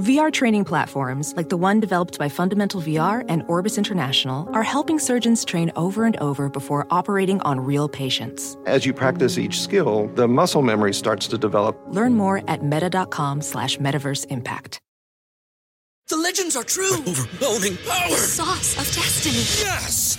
VR training platforms, like the one developed by Fundamental VR and Orbis International, are helping surgeons train over and over before operating on real patients. As you practice each skill, the muscle memory starts to develop. Learn more at meta.com slash metaverse impact. The legends are true. Overwhelming power! Sauce of destiny. Yes!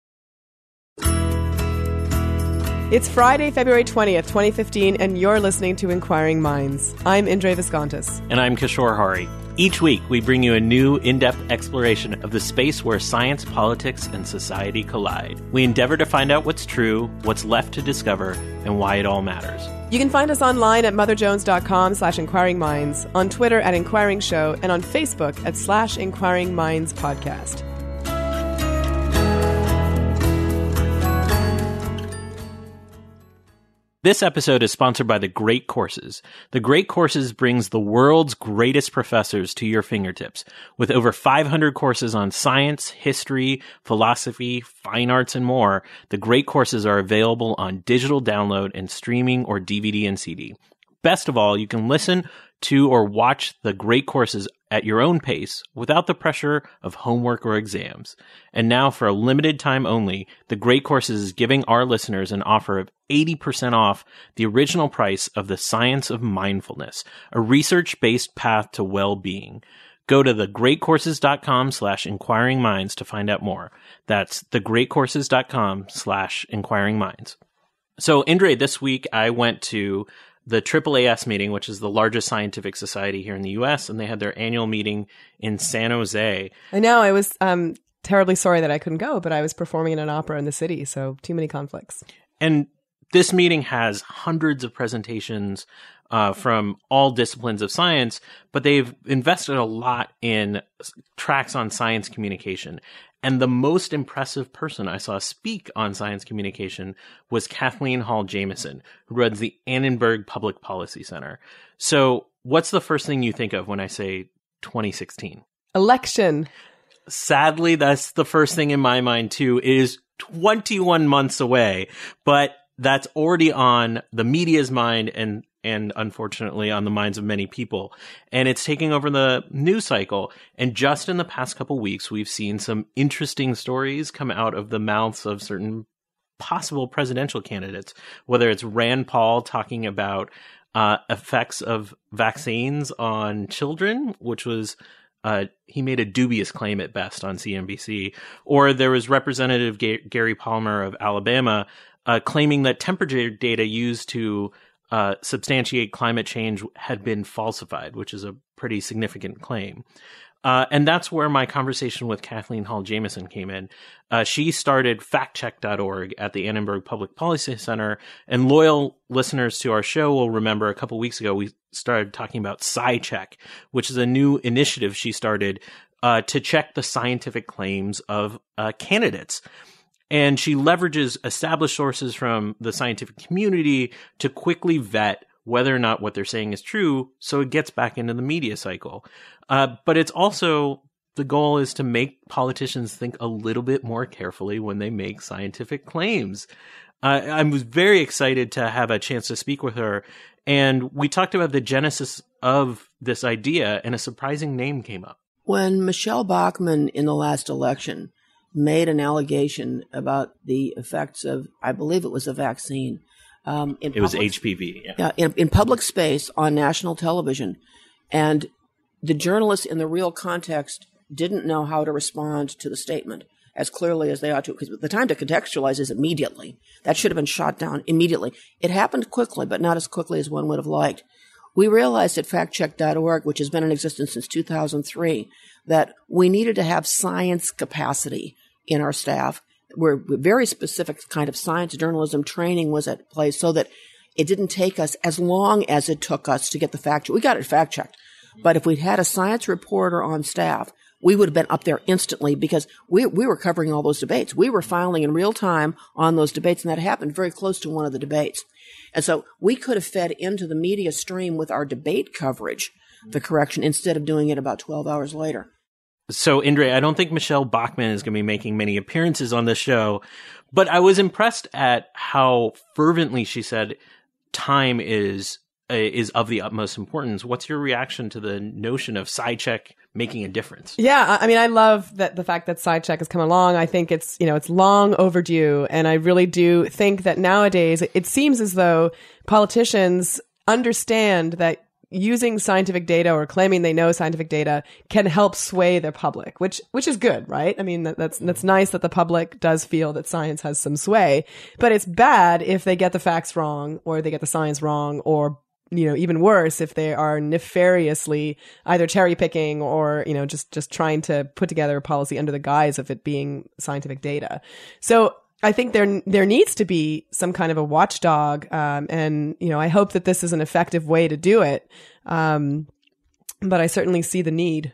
It's Friday, February 20th, 2015, and you're listening to Inquiring Minds. I'm Indre Viskontas. And I'm Kishore Hari. Each week, we bring you a new, in depth exploration of the space where science, politics, and society collide. We endeavor to find out what's true, what's left to discover, and why it all matters. You can find us online at motherjones.com slash inquiring minds, on Twitter at Inquiring Show, and on Facebook at slash Inquiring This episode is sponsored by The Great Courses. The Great Courses brings the world's greatest professors to your fingertips. With over 500 courses on science, history, philosophy, fine arts, and more, The Great Courses are available on digital download and streaming or DVD and CD. Best of all, you can listen to or watch the great courses at your own pace without the pressure of homework or exams. And now, for a limited time only, the Great Courses is giving our listeners an offer of 80% off the original price of The Science of Mindfulness, a research-based path to well-being. Go to thegreatcourses.com slash inquiring minds to find out more. That's thegreatcourses.com slash inquiring minds. So, Indre, this week I went to the AAAS meeting, which is the largest scientific society here in the U.S., and they had their annual meeting in San Jose. I know. I was um, terribly sorry that I couldn't go, but I was performing in an opera in the city, so too many conflicts. And this meeting has hundreds of presentations uh, from all disciplines of science, but they've invested a lot in tracks on science communication. And the most impressive person I saw speak on science communication was Kathleen Hall Jamieson, who runs the Annenberg Public Policy Center. So, what's the first thing you think of when I say 2016? Election. Sadly, that's the first thing in my mind, too. It is 21 months away, but that's already on the media's mind and and unfortunately on the minds of many people. And it's taking over the news cycle. And just in the past couple weeks, we've seen some interesting stories come out of the mouths of certain possible presidential candidates, whether it's Rand Paul talking about uh, effects of vaccines on children, which was uh, he made a dubious claim at best on CNBC, or there was Representative Ga- Gary Palmer of Alabama uh, claiming that temperature data used to uh, substantiate climate change had been falsified, which is a pretty significant claim. Uh, and that's where my conversation with Kathleen Hall Jamieson came in. Uh, she started factcheck.org at the Annenberg Public Policy Center. And loyal listeners to our show will remember a couple weeks ago, we started talking about SciCheck, which is a new initiative she started uh, to check the scientific claims of uh, candidates and she leverages established sources from the scientific community to quickly vet whether or not what they're saying is true so it gets back into the media cycle. Uh, but it's also the goal is to make politicians think a little bit more carefully when they make scientific claims. Uh, i was very excited to have a chance to speak with her and we talked about the genesis of this idea and a surprising name came up. When Michelle bachmann in the last election made an allegation about the effects of, I believe it was a vaccine. Um, it public, was HPV. Yeah, in, in public space on national television, and the journalists in the real context didn't know how to respond to the statement as clearly as they ought to, because the time to contextualize is immediately. That should have been shot down immediately. It happened quickly, but not as quickly as one would have liked. We realized at factcheck.org, which has been in existence since 2003, that we needed to have science capacity in our staff where very specific kind of science journalism training was at play so that it didn't take us as long as it took us to get the fact check. We got it fact checked. But if we'd had a science reporter on staff we would have been up there instantly because we, we were covering all those debates. We were filing in real time on those debates, and that happened very close to one of the debates. And so we could have fed into the media stream with our debate coverage the correction instead of doing it about 12 hours later. So, Indre, I don't think Michelle Bachmann is going to be making many appearances on this show, but I was impressed at how fervently she said time is uh, is of the utmost importance. What's your reaction to the notion of SciCheck making a difference? Yeah, I mean, I love that the fact that SciCheck has come along. I think it's you know it's long overdue, and I really do think that nowadays it seems as though politicians understand that using scientific data or claiming they know scientific data can help sway the public, which which is good, right? I mean, that, that's that's nice that the public does feel that science has some sway, but it's bad if they get the facts wrong or they get the science wrong or you know even worse if they are nefariously either cherry picking or you know just just trying to put together a policy under the guise of it being scientific data. So I think there there needs to be some kind of a watchdog, um, and you know I hope that this is an effective way to do it. Um, but I certainly see the need.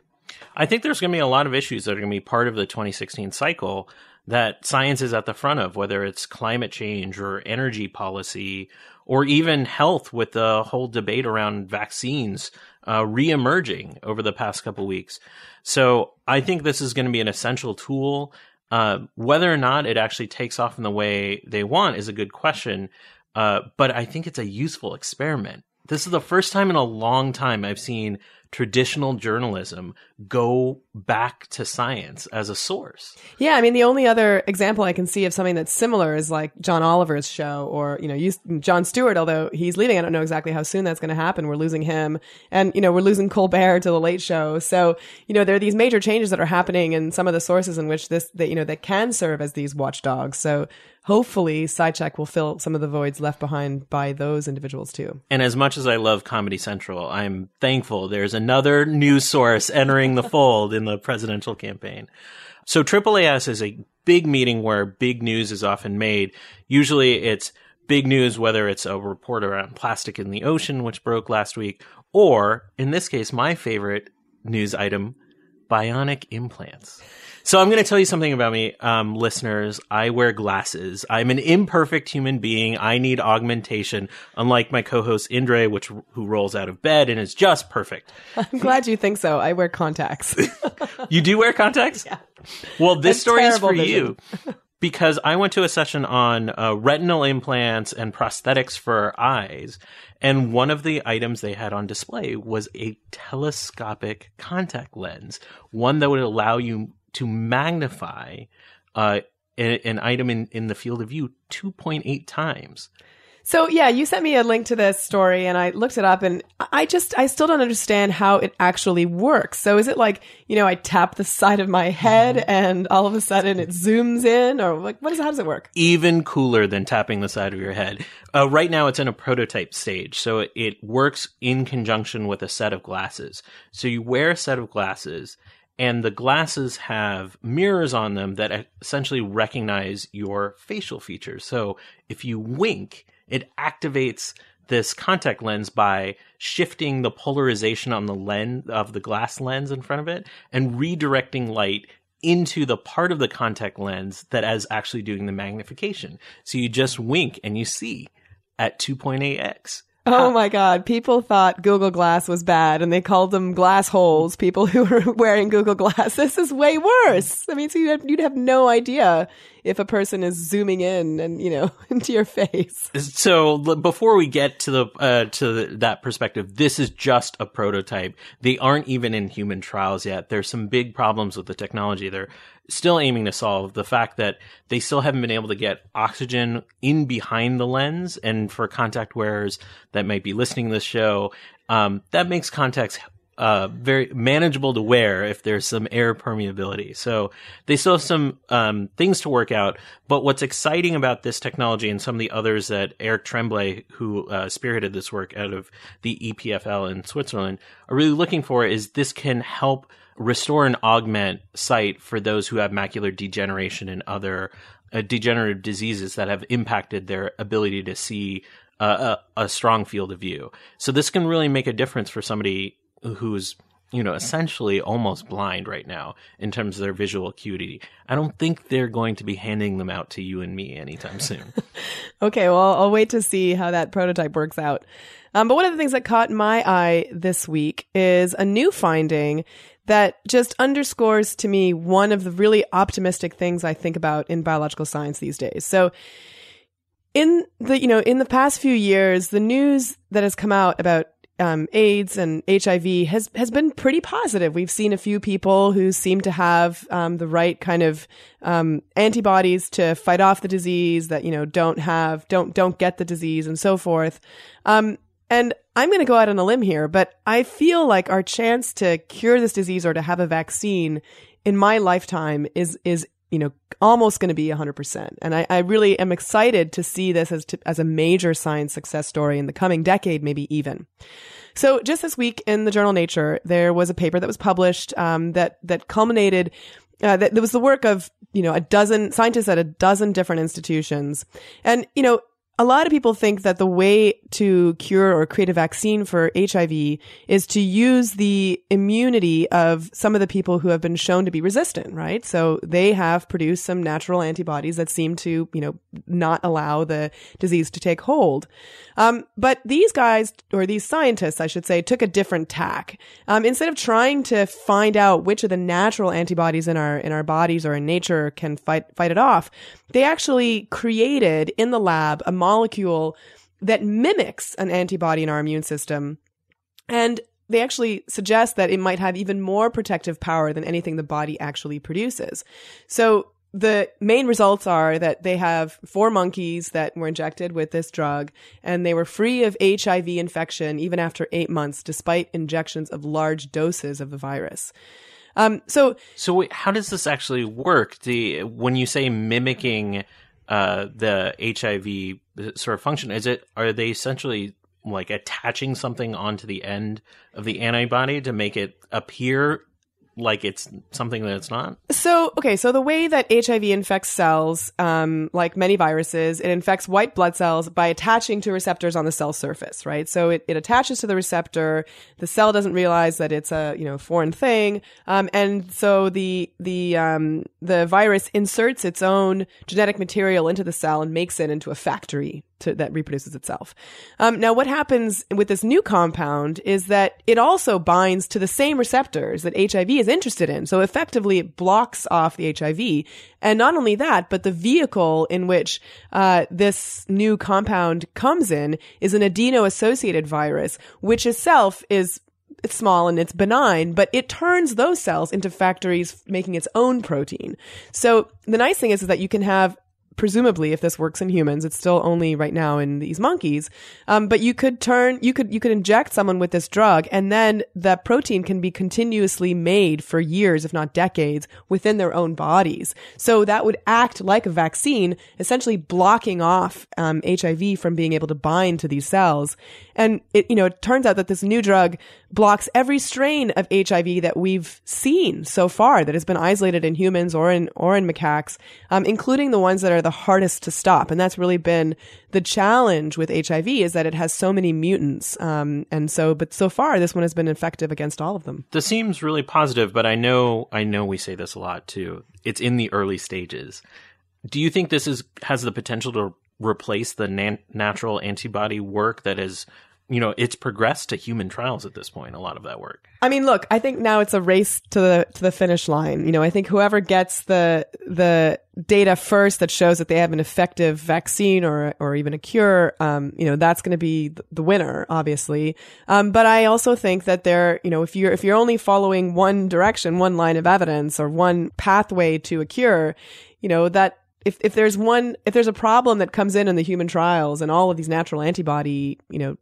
I think there's going to be a lot of issues that are going to be part of the 2016 cycle that science is at the front of, whether it's climate change or energy policy or even health with the whole debate around vaccines uh, reemerging over the past couple weeks. So I think this is going to be an essential tool uh, whether or not it actually takes off in the way they want is a good question. Uh, but I think it's a useful experiment. This is the first time in a long time I've seen traditional journalism go back to science as a source. Yeah, I mean the only other example I can see of something that's similar is like John Oliver's show or you know you, Jon Stewart although he's leaving I don't know exactly how soon that's going to happen. We're losing him and you know we're losing Colbert to the late show. So, you know there are these major changes that are happening in some of the sources in which this that you know that can serve as these watchdogs. So, hopefully SciCheck will fill some of the voids left behind by those individuals too. And as much as I love Comedy Central, I'm thankful there's another news source entering the fold in the presidential campaign. So AAAS is a big meeting where big news is often made. Usually it's big news, whether it's a report around plastic in the ocean, which broke last week, or in this case, my favorite news item, bionic implants. So I'm going to tell you something about me, um, listeners. I wear glasses. I'm an imperfect human being. I need augmentation, unlike my co-host Indre, which who rolls out of bed and is just perfect. I'm glad you think so. I wear contacts. you do wear contacts? Yeah. Well, this story is for vision. you. because I went to a session on uh, retinal implants and prosthetics for eyes, and one of the items they had on display was a telescopic contact lens, one that would allow you to magnify uh, a- an item in, in the field of view 2.8 times. So yeah, you sent me a link to this story and I looked it up and I just, I still don't understand how it actually works. So is it like, you know, I tap the side of my head and all of a sudden it zooms in or like, what is, how does it work? even cooler than tapping the side of your head. Uh, right now, it's in a prototype stage, so it, it works in conjunction with a set of glasses. So you wear a set of glasses, and the glasses have mirrors on them that essentially recognize your facial features. So if you wink, it activates this contact lens by shifting the polarization on the lens of the glass lens in front of it and redirecting light into the part of the contact lens that is actually doing the magnification. So you just wink and you see at 2.8x. Oh my God. People thought Google Glass was bad and they called them glass holes, people who were wearing Google Glass. This is way worse. I mean, so you'd have, you'd have no idea if a person is zooming in and, you know, into your face. So before we get to the uh, to the, that perspective, this is just a prototype. They aren't even in human trials yet. There's some big problems with the technology. They're still aiming to solve the fact that they still haven't been able to get oxygen in behind the lens. And for contact wearers that might be listening to this show, um, that makes contacts uh, very manageable to wear if there's some air permeability. So they still have some um, things to work out. But what's exciting about this technology and some of the others that Eric Tremblay, who uh, spearheaded this work out of the EPFL in Switzerland, are really looking for is this can help restore and augment sight for those who have macular degeneration and other uh, degenerative diseases that have impacted their ability to see uh, a, a strong field of view. So this can really make a difference for somebody who's you know, essentially almost blind right now in terms of their visual acuity. I don't think they're going to be handing them out to you and me anytime soon. okay, well, I'll wait to see how that prototype works out. Um, but one of the things that caught my eye this week is a new finding that just underscores to me one of the really optimistic things I think about in biological science these days. So, in the you know in the past few years, the news that has come out about um, AIDS and HIV has has been pretty positive. We've seen a few people who seem to have um, the right kind of um, antibodies to fight off the disease that you know don't have don't don't get the disease and so forth. Um, and I'm going to go out on a limb here, but I feel like our chance to cure this disease or to have a vaccine in my lifetime is is you know almost going to be 100%. And I, I really am excited to see this as to, as a major science success story in the coming decade, maybe even. So just this week in the journal Nature, there was a paper that was published um, that that culminated. Uh, that, that was the work of you know a dozen scientists at a dozen different institutions, and you know a lot of people think that the way to cure or create a vaccine for HIV is to use the immunity of some of the people who have been shown to be resistant, right? So they have produced some natural antibodies that seem to, you know, not allow the disease to take hold. Um, but these guys, or these scientists, I should say, took a different tack. Um, instead of trying to find out which of the natural antibodies in our, in our bodies or in nature can fight, fight it off, they actually created in the lab a molecule that mimics an antibody in our immune system. And they actually suggest that it might have even more protective power than anything the body actually produces. So the main results are that they have four monkeys that were injected with this drug and they were free of HIV infection even after eight months, despite injections of large doses of the virus. Um, so, so wait, how does this actually work? The when you say mimicking uh, the HIV sort of function, is it are they essentially like attaching something onto the end of the antibody to make it appear like it's something that it's not? So, okay, so the way that HIV infects cells, um, like many viruses, it infects white blood cells by attaching to receptors on the cell surface, right? So it, it attaches to the receptor. The cell doesn't realize that it's a, you know, foreign thing. Um, and so the, the, um, the virus inserts its own genetic material into the cell and makes it into a factory to, that reproduces itself. Um, now, what happens with this new compound is that it also binds to the same receptors that HIV is interested in. So effectively, it blocks off the HIV. And not only that, but the vehicle in which uh, this new compound comes in is an adeno-associated virus, which itself is it's small and it's benign, but it turns those cells into factories making its own protein. So the nice thing is, is that you can have presumably if this works in humans it's still only right now in these monkeys um, but you could turn you could you could inject someone with this drug and then that protein can be continuously made for years if not decades within their own bodies. So that would act like a vaccine essentially blocking off um, hiv from being able to bind to these cells. And it you know it turns out that this new drug blocks every strain of hiv that we've seen so far that has been isolated in humans or in or in macaques um, including the ones that are the hardest to stop. And that's really been the challenge with HIV is that it has so many mutants. Um, and so, but so far, this one has been effective against all of them. This seems really positive, but I know, I know we say this a lot too. It's in the early stages. Do you think this is, has the potential to replace the nan- natural antibody work that is you know it's progressed to human trials at this point a lot of that work. I mean look i think now it's a race to the to the finish line. You know i think whoever gets the the data first that shows that they have an effective vaccine or or even a cure um you know that's going to be the winner obviously. Um but i also think that there you know if you're if you're only following one direction one line of evidence or one pathway to a cure you know that if, if there's one if there's a problem that comes in in the human trials and all of these natural antibody you know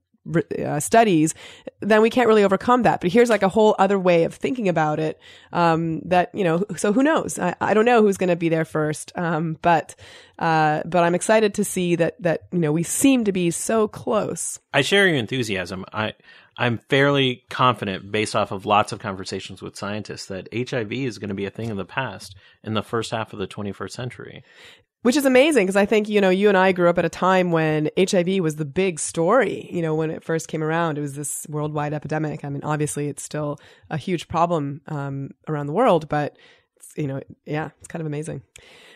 uh, studies, then we can't really overcome that. But here's like a whole other way of thinking about it. Um, that you know, so who knows? I, I don't know who's going to be there first. Um, but uh, but I'm excited to see that that you know we seem to be so close. I share your enthusiasm. I I'm fairly confident, based off of lots of conversations with scientists, that HIV is going to be a thing of the past in the first half of the 21st century which is amazing because I think, you know, you and I grew up at a time when HIV was the big story. You know, when it first came around, it was this worldwide epidemic. I mean, obviously, it's still a huge problem um, around the world, but, you know, yeah, it's kind of amazing.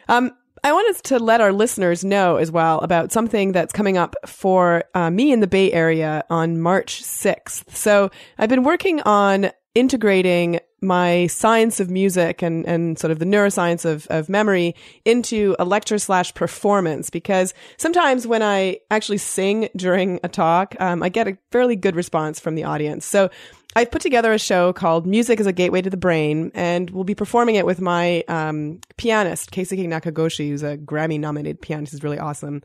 Um, I wanted to let our listeners know as well about something that's coming up for uh, me in the Bay Area on March 6th. So I've been working on integrating my science of music and, and sort of the neuroscience of, of memory into a lecture slash performance because sometimes when I actually sing during a talk, um, I get a fairly good response from the audience. So I've put together a show called Music is a Gateway to the Brain, and we'll be performing it with my um, pianist, Keisuke Nakagoshi, who's a Grammy nominated pianist. He's really awesome.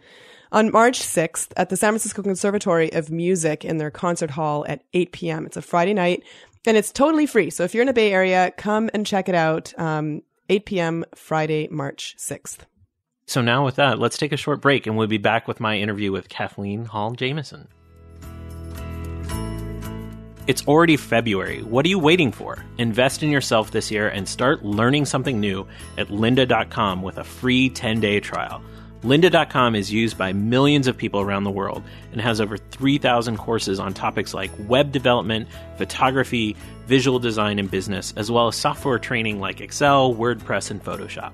On March 6th at the San Francisco Conservatory of Music in their concert hall at 8 p.m. It's a Friday night and it's totally free. So if you're in the Bay Area, come and check it out. Um, 8 p.m. Friday, March 6th. So now with that, let's take a short break and we'll be back with my interview with Kathleen Hall Jamieson. It's already February. What are you waiting for? Invest in yourself this year and start learning something new at lynda.com with a free 10 day trial. Lynda.com is used by millions of people around the world and has over 3,000 courses on topics like web development, photography, visual design, and business, as well as software training like Excel, WordPress, and Photoshop.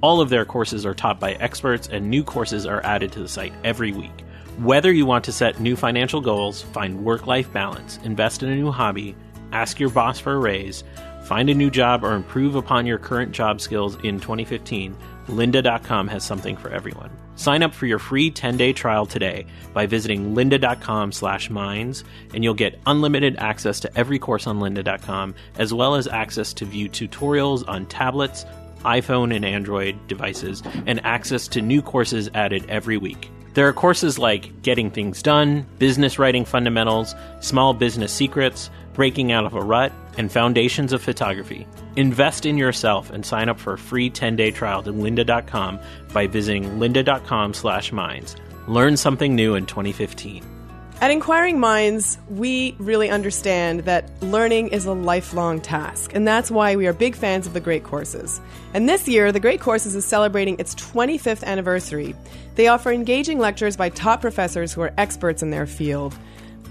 All of their courses are taught by experts, and new courses are added to the site every week. Whether you want to set new financial goals, find work life balance, invest in a new hobby, ask your boss for a raise, find a new job, or improve upon your current job skills in 2015, lynda.com has something for everyone. Sign up for your free 10-day trial today by visiting lynda.com slash minds, and you'll get unlimited access to every course on lynda.com, as well as access to view tutorials on tablets, iPhone and Android devices, and access to new courses added every week. There are courses like Getting Things Done, Business Writing Fundamentals, Small Business Secrets, Breaking Out of a Rut, and Foundations of Photography. Invest in yourself and sign up for a free 10-day trial to lynda.com by visiting lynda.com slash minds. Learn something new in 2015. At Inquiring Minds, we really understand that learning is a lifelong task, and that's why we are big fans of the Great Courses. And this year, the Great Courses is celebrating its 25th anniversary. They offer engaging lectures by top professors who are experts in their field.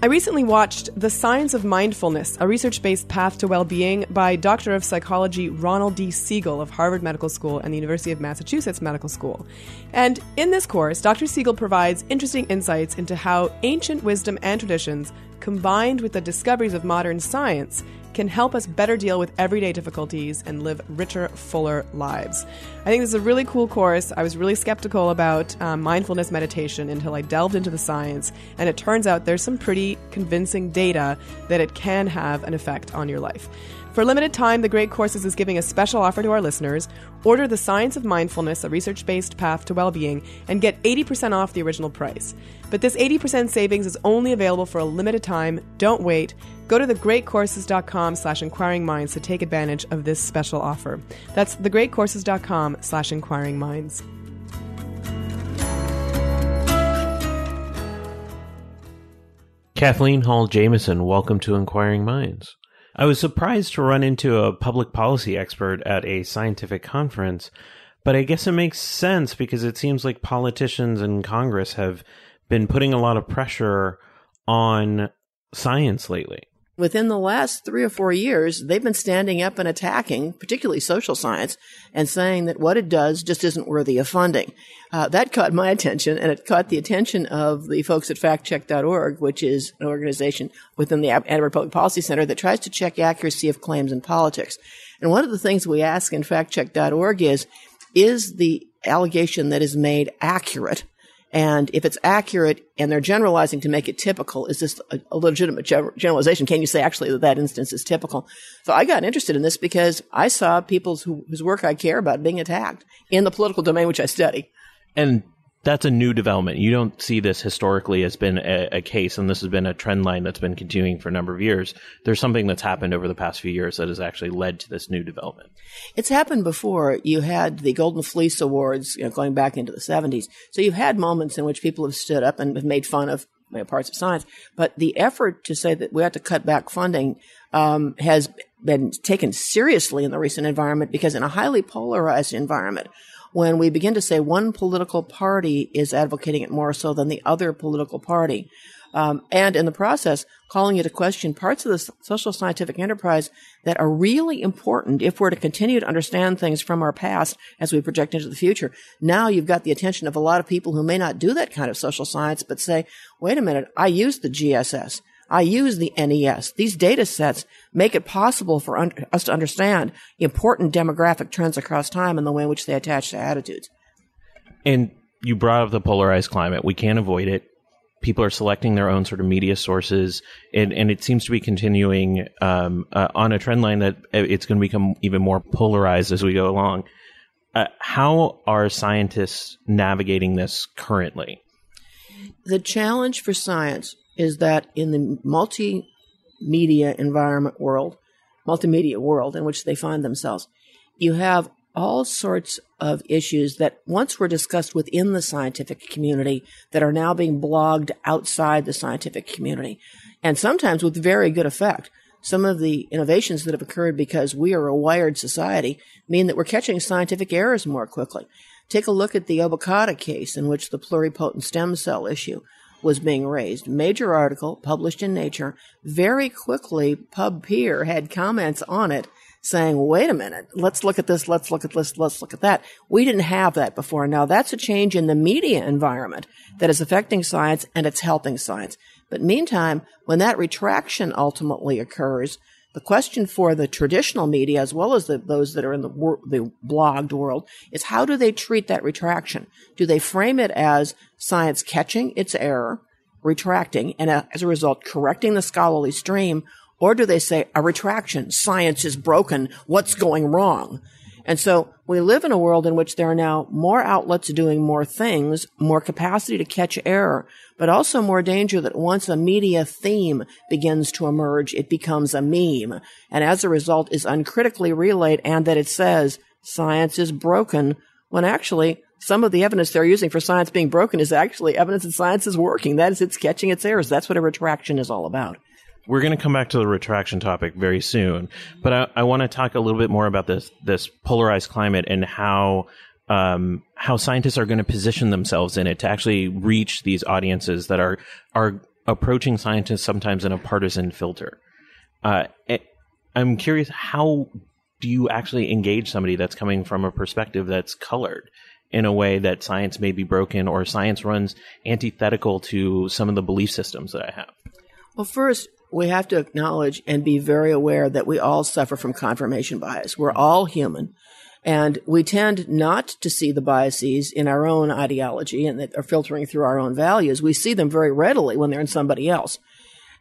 I recently watched The Science of Mindfulness, a research based path to well being by Doctor of Psychology Ronald D. Siegel of Harvard Medical School and the University of Massachusetts Medical School. And in this course, Dr. Siegel provides interesting insights into how ancient wisdom and traditions, combined with the discoveries of modern science, can help us better deal with everyday difficulties and live richer, fuller lives. I think this is a really cool course. I was really skeptical about um, mindfulness meditation until I delved into the science, and it turns out there's some pretty convincing data that it can have an effect on your life. For a limited time, The Great Courses is giving a special offer to our listeners. Order The Science of Mindfulness, a research based path to well being, and get 80% off the original price. But this 80% savings is only available for a limited time. Don't wait. Go to thegreatcourses.com slash inquiring minds to take advantage of this special offer. That's thegreatcourses.com slash inquiring minds. Kathleen Hall Jamieson, welcome to Inquiring Minds. I was surprised to run into a public policy expert at a scientific conference, but I guess it makes sense because it seems like politicians in Congress have been putting a lot of pressure on science lately within the last three or four years, they've been standing up and attacking, particularly social science, and saying that what it does just isn't worthy of funding. Uh, that caught my attention, and it caught the attention of the folks at factcheck.org, which is an organization within the Annenberg Public Policy Center that tries to check accuracy of claims in politics. And one of the things we ask in factcheck.org is, is the allegation that is made accurate? And if it's accurate and they're generalizing to make it typical, is this a, a legitimate generalization? Can you say actually that that instance is typical? So I got interested in this because I saw people who, whose work I care about being attacked in the political domain, which I study. And that's a new development. You don't see this historically as been a, a, case, and this has been a trend line that's been continuing for a number of years. There's something that's happened over the past few years that has actually led to this new development. It's happened before. You had the Golden Fleece Awards, you know, going back into the 70s. So you've had moments in which people have stood up and have made fun of you know, parts of science. But the effort to say that we have to cut back funding um, has been taken seriously in the recent environment because in a highly polarized environment, when we begin to say one political party is advocating it more so than the other political party. Um, and in the process, calling into question parts of the social scientific enterprise that are really important if we're to continue to understand things from our past as we project into the future. Now you've got the attention of a lot of people who may not do that kind of social science, but say, wait a minute, I use the GSS. I use the NES. These data sets make it possible for un- us to understand important demographic trends across time and the way in which they attach to attitudes. And you brought up the polarized climate. We can't avoid it. People are selecting their own sort of media sources, and, and it seems to be continuing um, uh, on a trend line that it's going to become even more polarized as we go along. Uh, how are scientists navigating this currently? The challenge for science is that in the multimedia environment world, multimedia world in which they find themselves, you have all sorts of issues that once were discussed within the scientific community that are now being blogged outside the scientific community, and sometimes with very good effect. Some of the innovations that have occurred because we are a wired society mean that we're catching scientific errors more quickly. Take a look at the Obokata case in which the pluripotent stem cell issue was being raised. Major article published in Nature. Very quickly, PubPeer had comments on it saying, wait a minute, let's look at this, let's look at this, let's look at that. We didn't have that before. Now that's a change in the media environment that is affecting science and it's helping science. But meantime, when that retraction ultimately occurs, the question for the traditional media, as well as the, those that are in the, wor- the blogged world, is how do they treat that retraction? Do they frame it as science catching its error, retracting, and uh, as a result, correcting the scholarly stream? Or do they say a retraction, science is broken, what's going wrong? And so we live in a world in which there are now more outlets doing more things, more capacity to catch error, but also more danger that once a media theme begins to emerge, it becomes a meme. And as a result is uncritically relayed and that it says science is broken when actually some of the evidence they're using for science being broken is actually evidence that science is working. That is, it's catching its errors. That's what a retraction is all about we're going to come back to the retraction topic very soon, but I, I want to talk a little bit more about this this polarized climate and how um, how scientists are going to position themselves in it to actually reach these audiences that are are approaching scientists sometimes in a partisan filter. Uh, eh, I'm curious, how do you actually engage somebody that's coming from a perspective that's colored? in a way that science may be broken or science runs antithetical to some of the belief systems that I have? Well, first, we have to acknowledge and be very aware that we all suffer from confirmation bias. We're all human. And we tend not to see the biases in our own ideology and that are filtering through our own values. We see them very readily when they're in somebody else.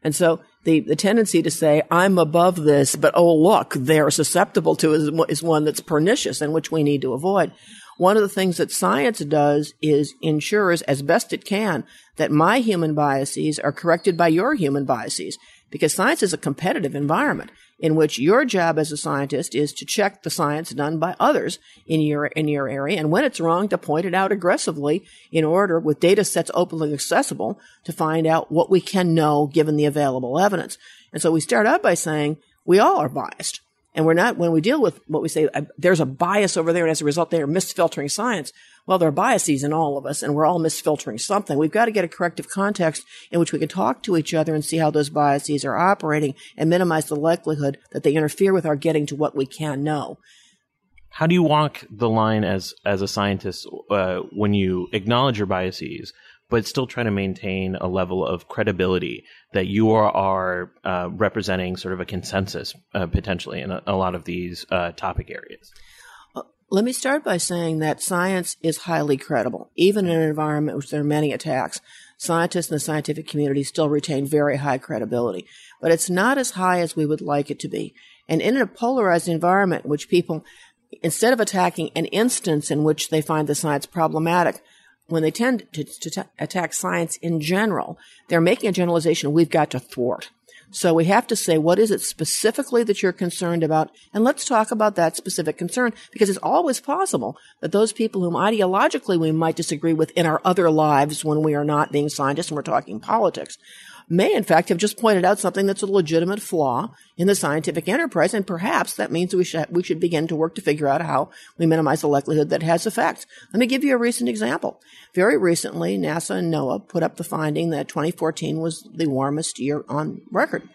And so the, the tendency to say, I'm above this, but oh, look, they're susceptible to is, is one that's pernicious and which we need to avoid. One of the things that science does is ensures as best it can that my human biases are corrected by your human biases because science is a competitive environment in which your job as a scientist is to check the science done by others in your in your area and when it's wrong to point it out aggressively in order with data sets openly accessible to find out what we can know given the available evidence. And so we start out by saying we all are biased. And we're not, when we deal with what we say, uh, there's a bias over there, and as a result, they are misfiltering science. Well, there are biases in all of us, and we're all misfiltering something. We've got to get a corrective context in which we can talk to each other and see how those biases are operating and minimize the likelihood that they interfere with our getting to what we can know. How do you walk the line as as a scientist uh, when you acknowledge your biases, but still trying to maintain a level of credibility that you are, are uh, representing sort of a consensus uh, potentially in a, a, lot of these uh, topic areas? Let me start by saying that science is highly credible. Even in an environment which there are many attacks, scientists in the scientific community still retain very high credibility. But it's not as high as we would like it to be. And in a polarized environment in which people, instead of attacking an instance in which they find the science problematic, when they tend to, to t- attack science in general, they're making a generalization we've got to thwart. So we have to say, what is it specifically that you're concerned about? And let's talk about that specific concern because it's always possible that those people whom ideologically we might disagree with in our other lives when we are not being scientists and we're talking politics may in fact have just pointed out something that's a legitimate flaw in the scientific enterprise, and perhaps that means we should we should begin to work to figure out how we minimize the likelihood that has effects. Let me give you a recent example. Very recently, NASA and NOAA put up the finding that 2014 was the warmest year on record.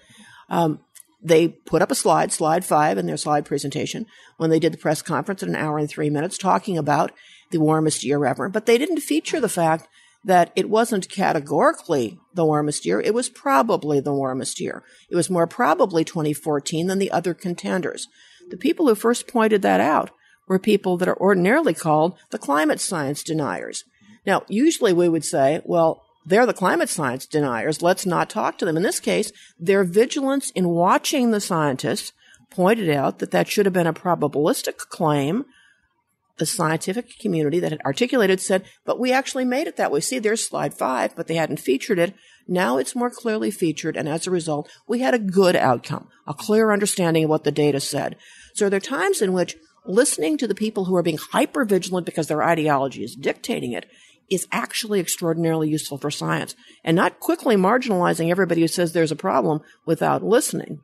Um, they put up a slide, slide five, in their slide presentation when they did the press conference at an hour and three minutes talking about the warmest year ever. But they didn't feature the fact that it wasn't categorically the warmest year. It was probably the warmest year. It was more probably 2014 than the other contenders. The people who first pointed that out were people that are ordinarily called the climate science deniers. Now, usually we would say, well, they're the climate science deniers. Let's not talk to them. In this case, their vigilance in watching the scientists pointed out that that should have been a probabilistic claim. The scientific community that had articulated said, but we actually made it that way. See, there's slide five, but they hadn't featured it. Now it's more clearly featured. And as a result, we had a good outcome, a clear understanding of what the data said. So there are times in which listening to the people who are being hyper vigilant because their ideology is dictating it is actually extraordinarily useful for science and not quickly marginalizing everybody who says there's a problem without listening.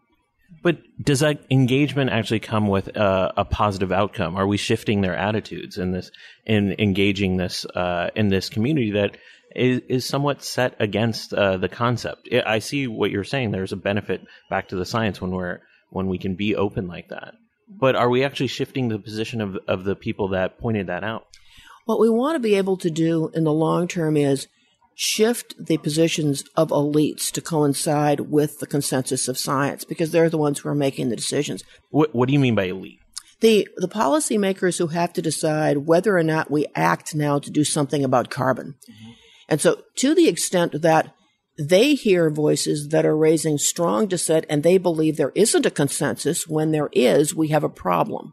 But does that engagement actually come with uh, a positive outcome? Are we shifting their attitudes in this, in engaging this, uh, in this community that is, is somewhat set against uh, the concept? I see what you're saying. There's a benefit back to the science when we're when we can be open like that. But are we actually shifting the position of of the people that pointed that out? What we want to be able to do in the long term is shift the positions of elites to coincide with the consensus of science because they're the ones who are making the decisions. What, what do you mean by elite? The, the policymakers who have to decide whether or not we act now to do something about carbon. Mm-hmm. And so to the extent that they hear voices that are raising strong dissent and they believe there isn't a consensus, when there is, we have a problem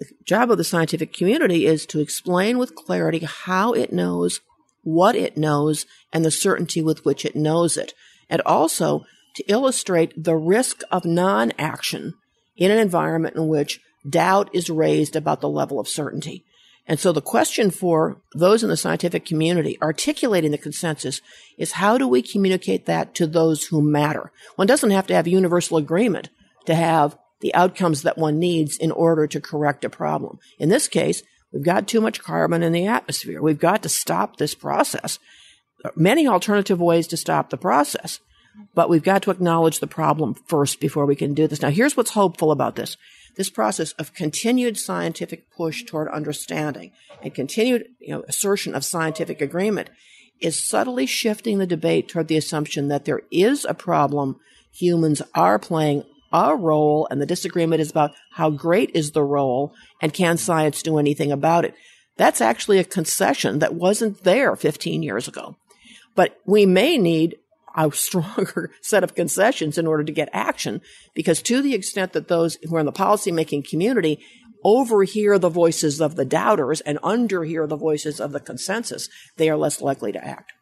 the job of the scientific community is to explain with clarity how it knows, what it knows, and the certainty with which it knows it, and also to illustrate the risk of non action in an environment in which doubt is raised about the level of certainty. And so the question for those in the scientific community articulating the consensus is how do we communicate that to those who matter? One doesn't have to have universal agreement to have the outcomes that one needs in order to correct a problem. In this case, we've got too much carbon in the atmosphere. We've got to stop this process. Many alternative ways to stop the process, but we've got to acknowledge the problem first before we can do this. Now, here's what's hopeful about this. This process of continued scientific push toward understanding and continued you know, assertion of scientific agreement is subtly shifting the debate toward the assumption that there is a problem humans are playing a role and the disagreement is about how great is the role and can science do anything about it. That's actually a concession that wasn't there 15 years ago. But we may need a stronger set of concessions in order to get action because to the extent that those who are in the policymaking community overhear the voices of the doubters and underhear the voices of the consensus, they are less likely to act.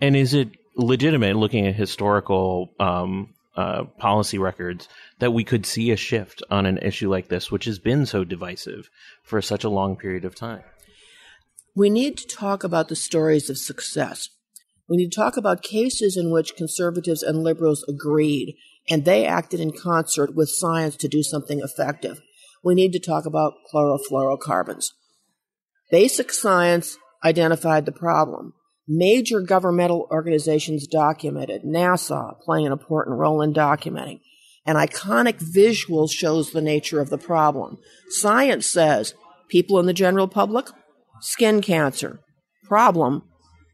And is it legitimate looking at historical um, uh, policy records that we could see a shift on an issue like this, which has been so divisive for such a long period of time. We need to talk about the stories of success. We need to talk about cases in which conservatives and liberals agreed and they acted in concert with science to do something effective. We need to talk about chlorofluorocarbons. Basic science identified the problem. Major governmental organizations documented, NASA playing an important role in documenting. An iconic visual shows the nature of the problem. Science says people in the general public, skin cancer. Problem,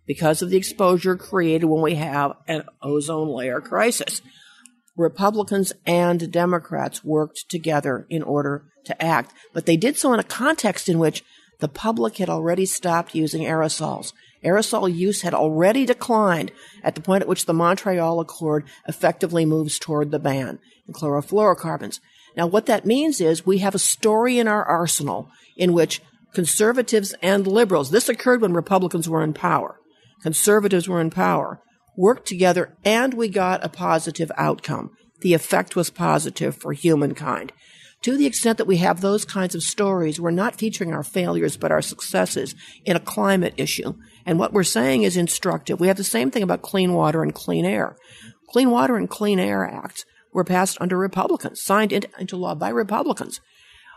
because of the exposure created when we have an ozone layer crisis. Republicans and Democrats worked together in order to act, but they did so in a context in which the public had already stopped using aerosols. Aerosol use had already declined at the point at which the Montreal Accord effectively moves toward the ban in chlorofluorocarbons. Now, what that means is we have a story in our arsenal in which conservatives and liberals, this occurred when Republicans were in power, conservatives were in power, worked together and we got a positive outcome. The effect was positive for humankind. To the extent that we have those kinds of stories, we're not featuring our failures but our successes in a climate issue. And what we're saying is instructive. We have the same thing about clean water and clean air. Clean Water and Clean Air Acts were passed under Republicans, signed into, into law by Republicans.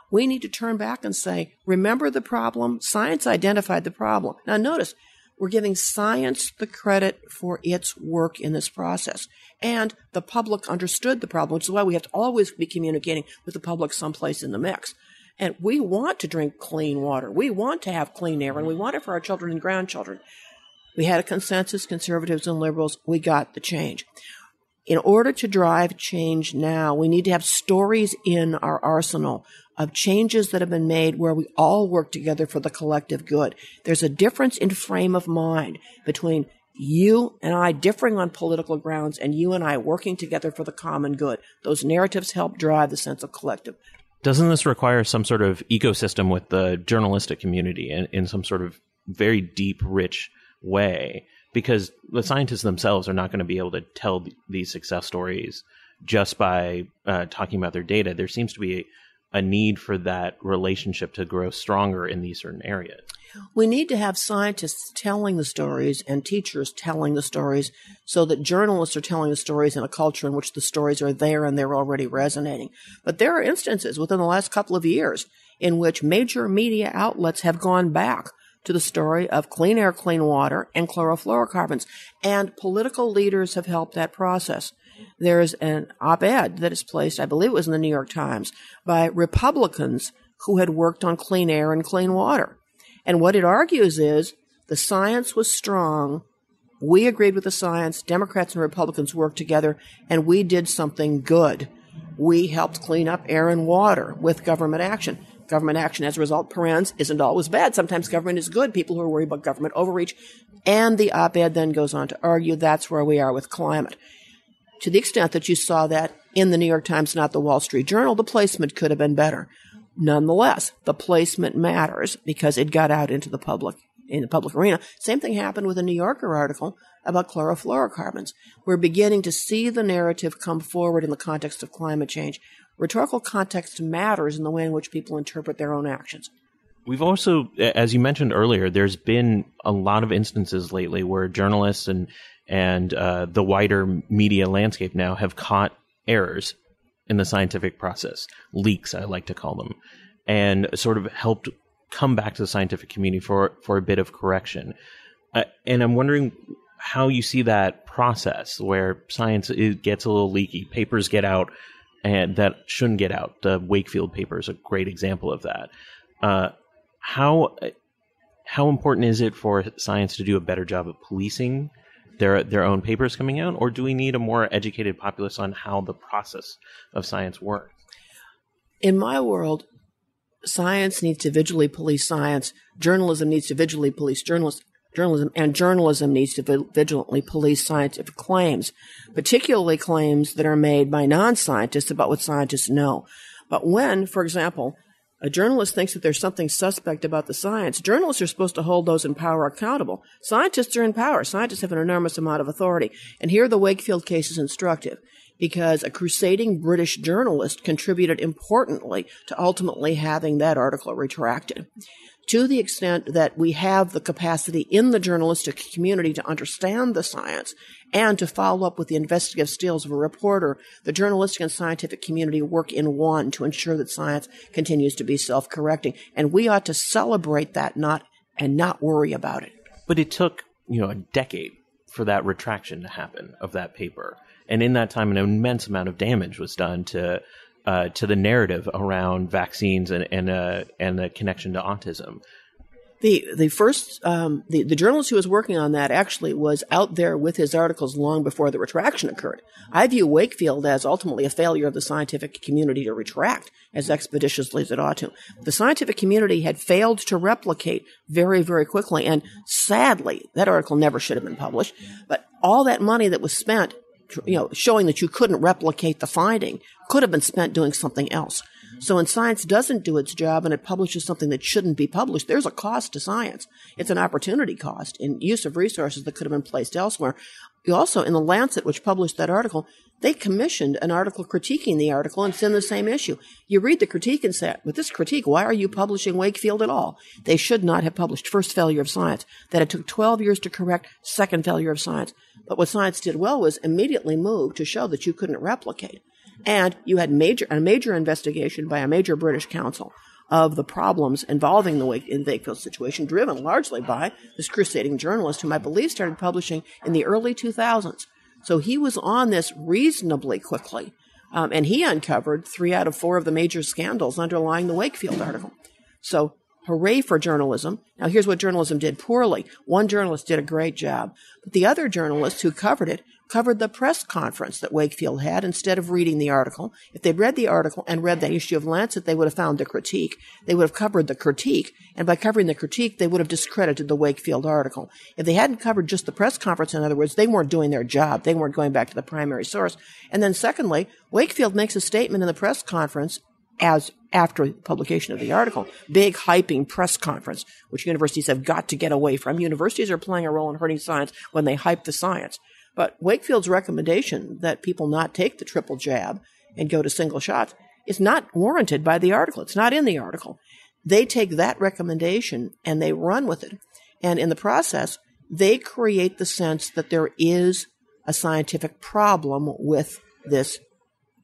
We need to turn back and say, remember the problem? Science identified the problem. Now notice, we're giving science the credit for its work in this process. And the public understood the problem, which is why we have to always be communicating with the public someplace in the mix. And we want to drink clean water. We want to have clean air, and we mm-hmm. want it for our children and grandchildren. We had a consensus, conservatives and liberals. We got the change in order to drive change now, we need to have stories in our arsenal of changes that have been made where we all work together for the collective good. There's a difference in frame of mind between you and I differing on political grounds and you and I working together for the common good. Those narratives help drive the sense of collective. Doesn't this require some sort of ecosystem with the journalistic community in, in some sort of very deep, rich way? because the scientists themselves are not going to be able to tell these success stories just by uh, talking about their data. There seems to be a need for that relationship to grow stronger in these certain areas. We need to have scientists telling the stories and teachers telling the stories so that journalists are telling the stories in a culture in which the stories are there and they're already resonating. But there are instances within the last couple of years in which major media outlets have gone back to the story of clean air, clean water, and chlorofluorocarbons. And political leaders have helped that process. There's an op ed that is placed, I believe it was in the New York Times, by Republicans who had worked on clean air and clean water. And what it argues is the science was strong. We agreed with the science. Democrats and Republicans worked together, and we did something good. We helped clean up air and water with government action government action as a result, parens, isn't always bad. Sometimes government is good. People who are worried about government overreach. And the op-ed then goes on to argue that's where we are with climate. To the extent that you saw that in the New York Times, not the Wall Street Journal, the placement could have been better. Nonetheless, the placement matters because it got out into the public, in the public arena. Same thing happened with a New Yorker article about chlorofluorocarbons. We're beginning to see the narrative come forward in the context of climate change. Rhetorical context matters in the way in which people interpret their own actions. We've also, as you mentioned earlier, there's been a lot of instances lately where journalists and and uh, the wider media landscape now have caught errors in the scientific process, leaks, I like to call them, and sort of helped come back to the scientific community for for a bit of correction. Uh, and I'm wondering how you see that process where science gets a little leaky, papers get out and that shouldn't get out. The Wakefield paper is a great example of that. Uh, how how important is it for science to do a better job of policing their their own papers coming out, or do we need a more educated populace on how the process of science works? In my world, science needs to visually police science. Journalism needs to visually police journalists journalism, and journalism needs to vigilantly police scientific claims, particularly claims that are made by non-scientists about what scientists know. But when, for example, a journalist thinks that there's something suspect about the science, journalists are supposed to hold those in power accountable. Scientists are in power. Scientists have an enormous amount of authority. And here the Wakefield case is instructive because a crusading British journalist contributed importantly to ultimately having that article retracted to the extent that we have the capacity in the journalistic community to understand the science and to follow up with the investigative skills of a reporter, the journalistic and scientific community work in one to ensure that science continues to be self-correcting. And we ought to celebrate that not and not worry about it. But it took, you know, a decade for that retraction to happen of that paper. And in that time, an immense amount of damage was done to uh, to the narrative around vaccines and and uh, and the connection to autism. The the first um, the the journalist who was working on that actually was out there with his articles long before the retraction occurred. I view Wakefield as ultimately a failure of the scientific community to retract as expeditiously as it ought to. The scientific community had failed to replicate very very quickly, and sadly, that article never should have been published. But all that money that was spent you know, showing that you couldn't replicate the finding could have been spent doing something else. So when science doesn't do its job and it publishes something that shouldn't be published, there's a cost to science. It's an opportunity cost in use of resources that could have been placed elsewhere. Also, in the Lancet, which published that article, they commissioned an article critiquing the article and it's in the same issue. You read the critique and say, with this critique, why are you publishing Wakefield at all? They should not have published First Failure of Science, that it took 12 years to correct Second Failure of Science. But what science did well was immediately move to show that you couldn't replicate. And you had major, a major investigation by a major British council of the problems involving the Wakefield situation, driven largely by this crusading journalist whom I believe started publishing in the early 2000s. So he was on this reasonably quickly. Um, and he uncovered three out of four of the major scandals underlying the Wakefield article. So hooray for journalism. Now here's what journalism did poorly. One journalist did a great job, but the other journalists who covered it covered the press conference that Wakefield had instead of reading the article. If they'd read the article and read that issue of Lancet, they would have found the critique. They would have covered the critique. And by covering the critique, they would have discredited the Wakefield article. If they hadn't covered just the press conference, in other words, they weren't doing their job. They weren't going back to the primary source. And then secondly, Wakefield makes a statement in the press conference as after publication of the article, big hyping press conference, which universities have got to get away from. Universities are playing a role in hurting science when they hype the science. But Wakefield's recommendation that people not take the triple jab and go to single shots is not warranted by the article. It's not in the article. They take that recommendation and they run with it. And in the process, they create the sense that there is a scientific problem with this,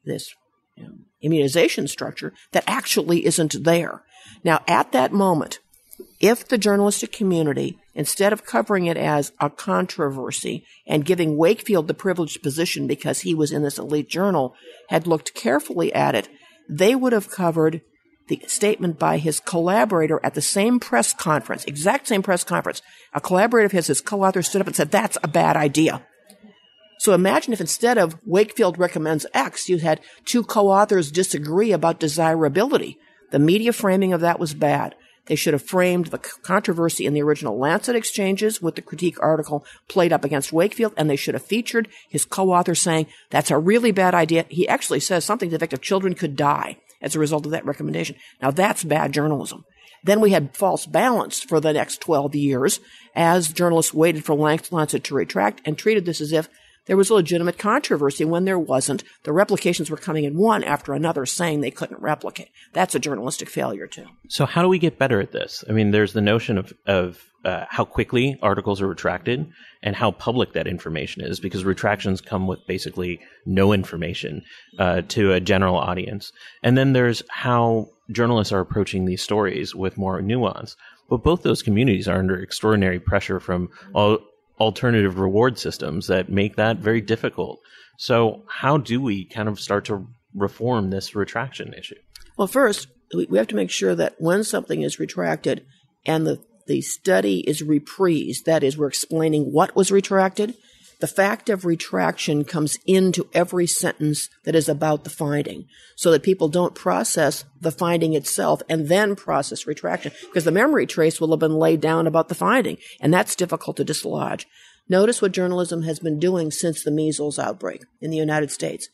this you know, immunization structure that actually isn't there. Now, at that moment, if the journalistic community, instead of covering it as a controversy and giving Wakefield the privileged position because he was in this elite journal, had looked carefully at it, they would have covered the statement by his collaborator at the same press conference, exact same press conference. A collaborator of his, his co-author stood up and said, that's a bad idea. So imagine if instead of Wakefield recommends X, you had two co-authors disagree about desirability. The media framing of that was bad. They should have framed the controversy in the original Lancet exchanges with the critique article played up against Wakefield, and they should have featured his co-author saying, that's a really bad idea. He actually says something to the effect of children could die as a result of that recommendation. Now that's bad journalism. Then we had false balance for the next 12 years as journalists waited for Lancet to retract and treated this as if there was a legitimate controversy when there wasn't. The replications were coming in one after another saying they couldn't replicate. That's a journalistic failure too. So how do we get better at this? I mean, there's the notion of, of uh, how quickly articles are retracted and how public that information is because retractions come with basically no information uh, to a general audience. And then there's how journalists are approaching these stories with more nuance. But both those communities are under extraordinary pressure from all alternative reward systems that make that very difficult. So, how do we kind of start to reform this retraction issue? Well, first, we have to make sure that when something is retracted and the, the study is reprised, that is, we're explaining what was retracted, the fact of retraction comes into every sentence that is about the finding so that people don't process the finding itself and then process retraction because the memory trace will have been laid down about the finding and that's difficult to dislodge. Notice what journalism has been doing since the measles outbreak in the United States.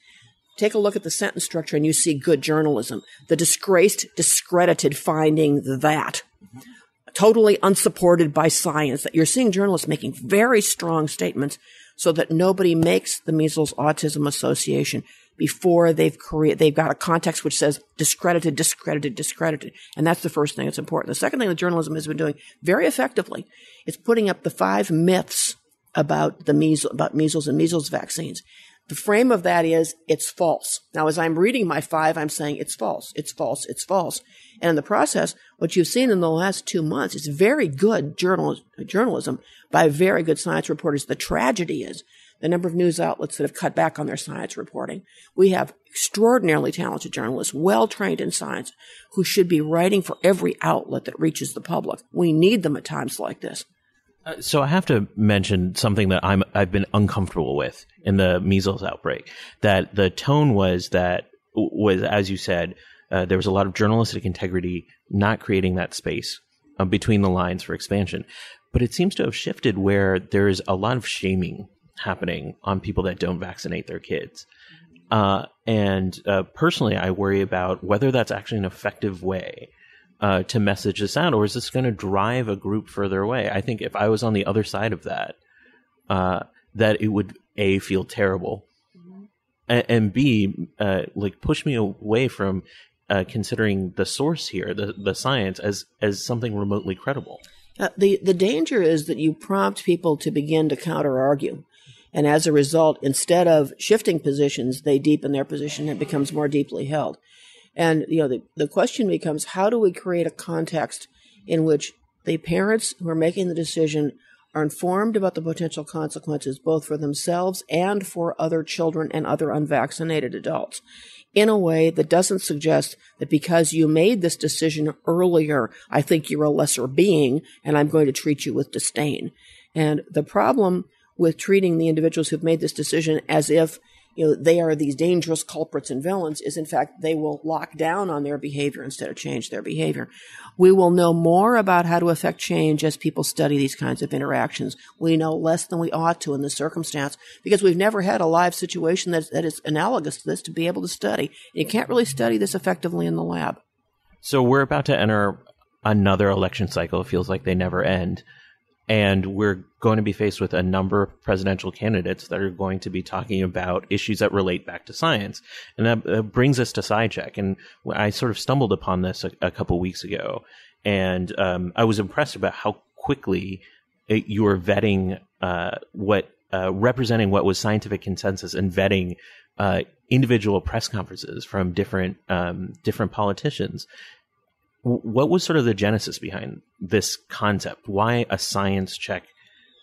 Take a look at the sentence structure and you see good journalism. The disgraced, discredited finding that totally unsupported by science that you're seeing journalists making very strong statements so that nobody makes the measles autism association before they've created, they've got a context which says discredited, discredited, discredited. And that's the first thing that's important. The second thing that journalism has been doing very effectively is putting up the five myths about the measles, about measles and measles vaccines. The frame of that is it's false. Now, as I'm reading my five, I'm saying it's false, it's false, it's false. And in the process, what you've seen in the last two months is very good journal- journalism by very good science reporters. The tragedy is the number of news outlets that have cut back on their science reporting. We have extraordinarily talented journalists, well trained in science, who should be writing for every outlet that reaches the public. We need them at times like this. Uh, so I have to mention something that I'm I've been uncomfortable with in the measles outbreak. That the tone was that was as you said uh, there was a lot of journalistic integrity, not creating that space uh, between the lines for expansion. But it seems to have shifted where there is a lot of shaming happening on people that don't vaccinate their kids. Uh, and uh, personally, I worry about whether that's actually an effective way uh, to message this out, or is this going to drive a group further away? I think if I was on the other side of that, uh, that it would a feel terrible, and, and b uh, like push me away from uh, considering the source here, the the science, as as something remotely credible. Uh, the the danger is that you prompt people to begin to counter argue. And as a result, instead of shifting positions, they deepen their position and it becomes more deeply held. And you know, the, the question becomes how do we create a context in which the parents who are making the decision are informed about the potential consequences both for themselves and for other children and other unvaccinated adults in a way that doesn't suggest that because you made this decision earlier, I think you're a lesser being and I'm going to treat you with disdain. And the problem with treating the individuals who've made this decision as if you know they are these dangerous culprits and villains is in fact they will lock down on their behavior instead of change their behavior. We will know more about how to affect change as people study these kinds of interactions. We know less than we ought to in this circumstance because we've never had a live situation that, that is analogous to this to be able to study. You can't really study this effectively in the lab. So we're about to enter another election cycle. It feels like they never end and we're going to be faced with a number of presidential candidates that are going to be talking about issues that relate back to science. And that uh, brings us to SciCheck. And I sort of stumbled upon this a, a couple weeks ago, and um, I was impressed about how quickly it, you were vetting uh, what uh, representing what was scientific consensus and vetting uh, individual press conferences from different um, different politicians what was sort of the genesis behind this concept? Why a science check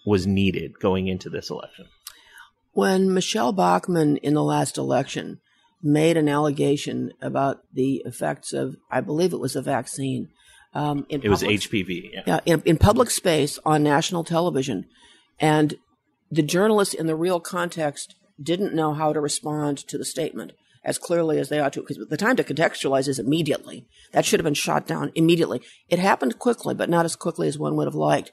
was needed going into this election? When Michele Bachmann in the last election made an allegation about the effects of, I believe it was a vaccine. Um, it public, was HPV. Yeah, yeah in, in public space on national television. And the journalists in the real context didn't know how to respond to the statement as clearly as they ought to, because the time to contextualize is immediately. That should have been shot down immediately. It happened quickly, but not as quickly as one would have liked.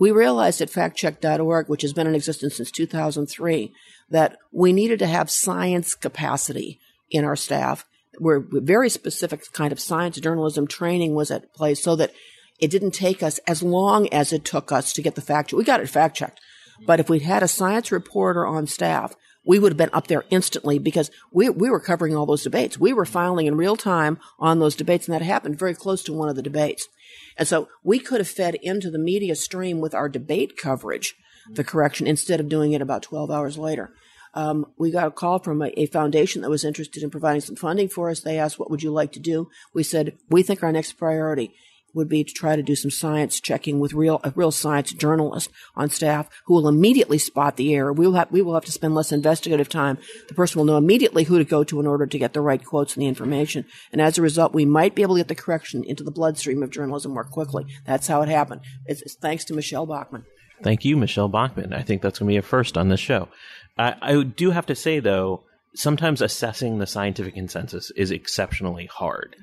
We realized at factcheck.org, which has been in existence since 2003, that we needed to have science capacity in our staff. Where very specific kind of science journalism training was at play so that it didn't take us as long as it took us to get the fact. We got it fact checked. But if we'd had a science reporter on staff we would have been up there instantly because we, we were covering all those debates. We were filing in real time on those debates, and that happened very close to one of the debates. And so we could have fed into the media stream with our debate coverage the correction instead of doing it about 12 hours later. Um, we got a call from a, a, foundation that was interested in providing some funding for us. They asked, What would you like to do? We said, We think our next priority would be to try to do some science checking with real a real science journalist on staff who will immediately spot the error. We will have we will have to spend less investigative time. The person will know immediately who to go to in order to get the right quotes and the information. And as a result, we might be able to get the correction into the bloodstream of journalism more quickly. That's how it happened. It's, it's thanks to Michele Bachmann. Thank you, Michele Bachmann. I think that's going to be a first on this show. I, I do have to say though, sometimes assessing the scientific consensus is exceptionally hard.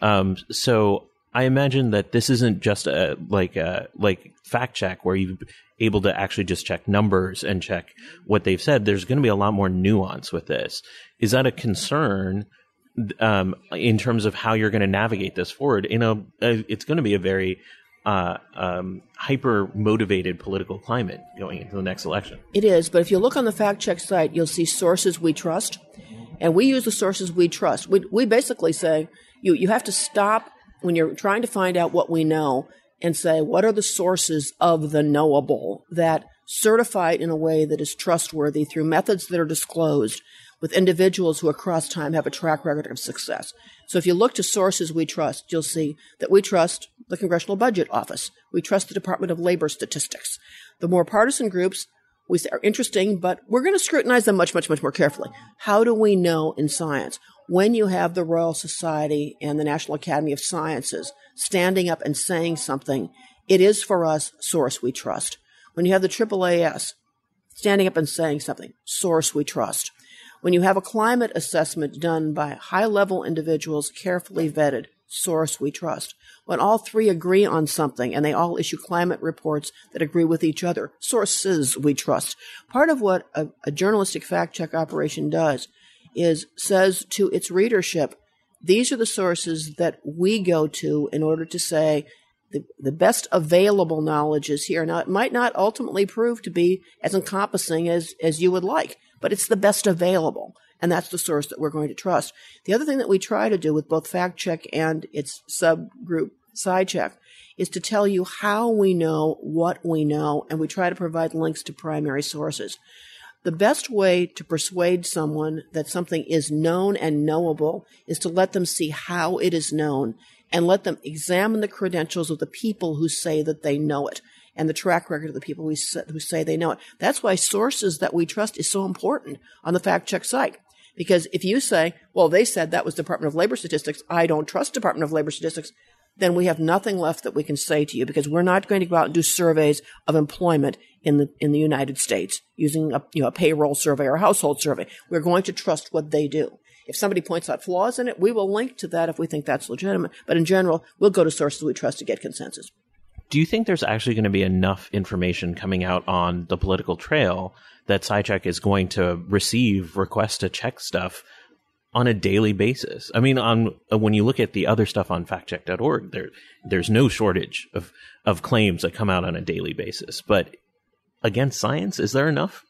Um, so I imagine that this isn't just a like a like fact check where you're able to actually just check numbers and check what they've said. There's going to be a lot more nuance with this. Is that a concern um, in terms of how you're going to navigate this forward? In a, a it's going to be a very uh, um, hyper motivated political climate going into the next election. It is, but if you look on the fact check site, you'll see sources we trust, and we use the sources we trust. We we basically say you you have to stop when you're trying to find out what we know and say, what are the sources of the knowable that certify it in a way that is trustworthy through methods that are disclosed with individuals who across time have a track record of success. So if you look to sources we trust, you'll see that we trust the Congressional Budget Office. We trust the Department of Labor Statistics. The more partisan groups we are interesting, but we're going to scrutinize them much, much, much more carefully. How do we know in science when you have the Royal Society and the National Academy of Sciences standing up and saying something, it is for us source we trust. When you have the AAAS standing up and saying something, source we trust. When you have a climate assessment done by high level individuals, carefully vetted, source we trust. When all three agree on something and they all issue climate reports that agree with each other, sources we trust. Part of what a, a journalistic fact check operation does is says to its readership, these are the sources that we go to in order to say the, the best available knowledge is here. Now, it might not ultimately prove to be as encompassing as, as you would like, but it's the best available. And that's the source that we're going to trust. The other thing that we try to do with both fact check and its subgroup SciCheck is to tell you how we know what we know, and we try to provide links to primary sources. The best way to persuade someone that something is known and knowable is to let them see how it is known and let them examine the credentials of the people who say that they know it and the track record of the people who say, they know it. That's why sources that we trust is so important on the fact check site. Because if you say, well, they said that was Department of Labor statistics, I don't trust Department of Labor statistics, then we have nothing left that we can say to you because we're not going to go out and do surveys of employment in the in the United States using a you know a payroll survey or a household survey. We're going to trust what they do. If somebody points out flaws in it, we will link to that if we think that's legitimate. But in general, we'll go to sources we trust to get consensus. Do you think there's actually going to be enough information coming out on the political trail that SciCheck is going to receive requests to check stuff on a daily basis. I mean, on when you look at the other stuff on factcheck.org, there there's no shortage of of claims that come out on a daily basis. But against science, is there enough?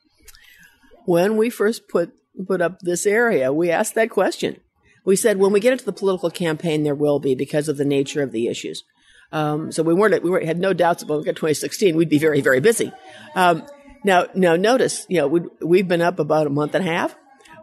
When we first put put up this area, we asked that question. We said when we get into the political campaign, there will be because of the nature of the issues. Um, so we weren't we weren't, had no doubts about we got 2016, we'd be very very busy. Um, now now notice, you know, we we've been up about a month and a half.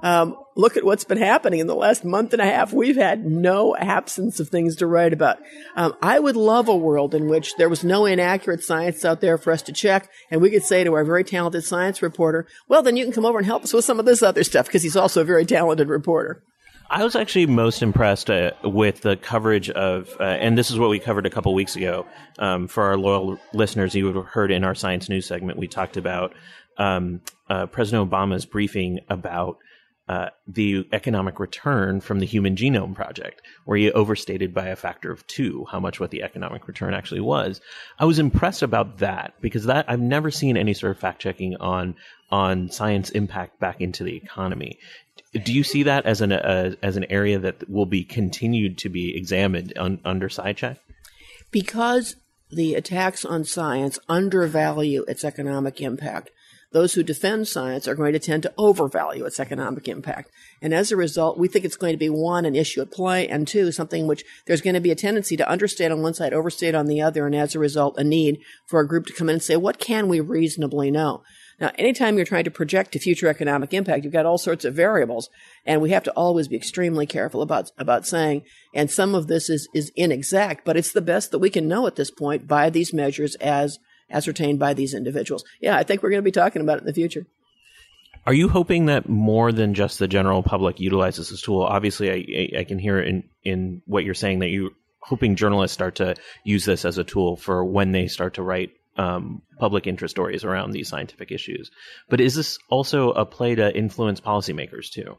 Um, look at what's been happening in the last month and a half. We've had no absence of things to write about. Um, I would love a world in which there was no inaccurate science out there for us to check, and we could say to our very talented science reporter, "Well, then you can come over and help us with some of this other stuff," because he's also a very talented reporter. I was actually most impressed uh, with the coverage of, uh, and this is what we covered a couple weeks ago. Um, for our loyal listeners, you would have heard in our science news segment, we talked about um, uh, President Obama's briefing about uh, the economic return from the Human Genome Project, where he overstated by a factor of two how much what the economic return actually was. I was impressed about that because that I've never seen any sort of fact checking on on science impact back into the economy. Do you see that as an uh, as an area that will be continued to be examined un, under SciCheck? Because the attacks on science undervalue its economic impact those who defend science are going to tend to overvalue its economic impact. And as a result, we think it's going to be one, an issue at play, and two, something which there's going to be a tendency to understate on one side, overstate on the other, and as a result, a need for a group to come in and say, what can we reasonably know? Now, anytime you're trying to project a future economic impact, you've got all sorts of variables, and we have to always be extremely careful about about saying. And some of this is is inexact, but it's the best that we can know at this point by these measures as ascertained by these individuals. Yeah, I think we're going to be talking about it in the future. Are you hoping that more than just the general public utilizes this tool? Obviously, I, I can hear in in what you're saying that you're hoping journalists start to use this as a tool for when they start to write um, public interest stories around these scientific issues. But is this also a play to influence policymakers too?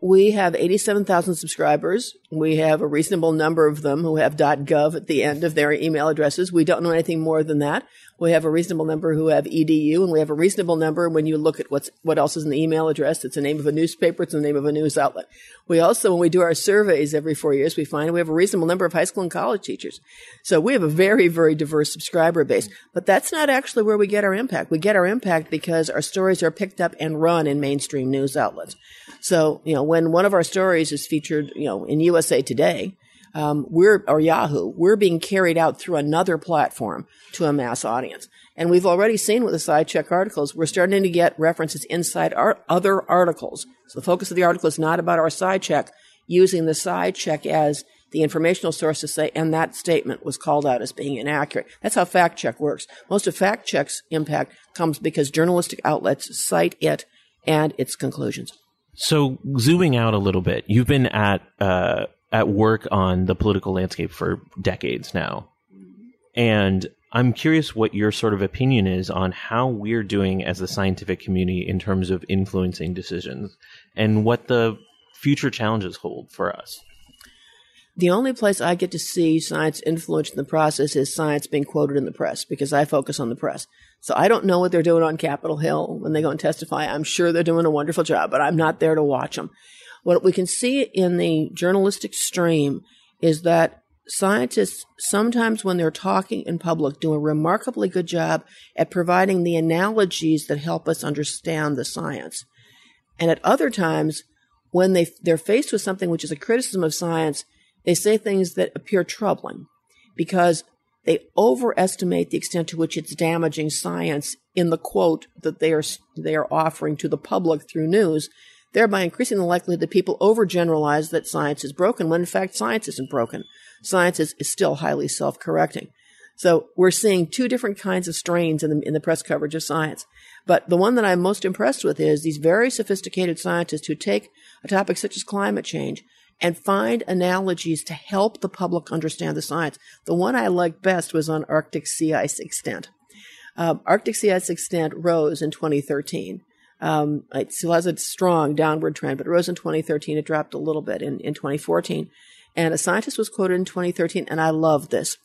We have 87,000 subscribers. We have a reasonable number of them who have .gov at the end of their email addresses. We don't know anything more than that. We have a reasonable number who have edu, and we have a reasonable number when you look at what's what else is in the email address. It's the name of a newspaper. It's the name of a news outlet. We also, when we do our surveys every four years, we find we have a reasonable number of high school and college teachers. So we have a very, very diverse subscriber base. But that's not actually where we get our impact. We get our impact because our stories are picked up and run in mainstream news outlets. So, you know, when one of our stories is featured, you know, in USA Today, um, we're or Yahoo, we're being carried out through another platform to a mass audience. And we've already seen with the SciCheck articles, we're starting to get references inside our other articles. So the focus of the article is not about our SciCheck, using the SciCheck as the informational source to say, and that statement was called out as being inaccurate. That's how fact check works. Most of fact check's impact comes because journalistic outlets cite it and its conclusions. So zooming out a little bit, you've been at uh, at work on the political landscape for decades now. And I'm curious what your sort of opinion is on how we're doing as a scientific community in terms of influencing decisions and what the future challenges hold for us. The only place I get to see science influenced in the process is science being quoted in the press because I focus on the press. So I don't know what they're doing on Capitol Hill when they go and testify. I'm sure they're doing a wonderful job, but I'm not there to watch them. What we can see in the journalistic stream is that scientists sometimes when they're talking in public do a remarkably good job at providing the analogies that help us understand the science. And at other times, when they, they're faced with something which is a criticism of science, they say things that appear troubling because they overestimate the extent to which it's damaging science in the quote that they are, they are offering to the public through news, thereby increasing the likelihood that people overgeneralize that science is broken when in fact science isn't broken. Science is, is still highly self-correcting. So we're seeing two different kinds of strains in the, in the press coverage of science. But the one that I'm most impressed with is these very sophisticated scientists who take a topic such as climate change and find analogies to help the public understand the science. The one I liked best was on Arctic sea ice extent. Um, Arctic sea ice extent rose in 2013. Um, it still has a strong downward trend, but it rose in 2013. It dropped a little bit in, in 2014. And a scientist was quoted in 2013, and I love this,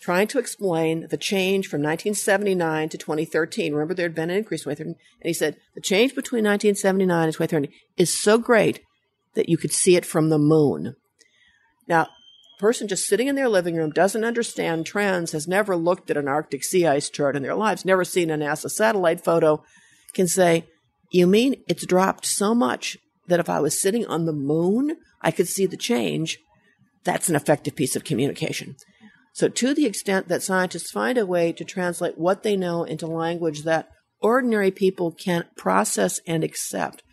trying to explain the change from 1979 to 2013. Remember, there had been an increase in 2013. And he said, the change between 1979 and 2013 is so great that you could see it from the moon. Now, a person just sitting in their living room doesn't understand trends, has never looked at an Arctic sea ice chart in their lives, never seen a NASA satellite photo, can say, You mean it's dropped so much that if I was sitting on the moon, I could see the change? That's an effective piece of communication. So, to the extent that scientists find a way to translate what they know into language that ordinary people can process and accept,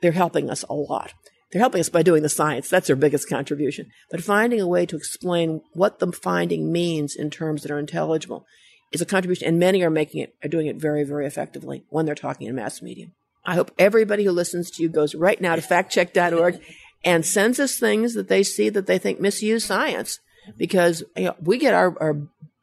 they're helping us a lot. They're helping us by doing the science. That's their biggest contribution. But finding a way to explain what the finding means in terms that are intelligible is a contribution. And many are making it, are doing it very, very effectively when they're talking in mass media. I hope everybody who listens to you goes right now to factcheck.org and sends us things that they see that they think misuse science because you know, we get our, our,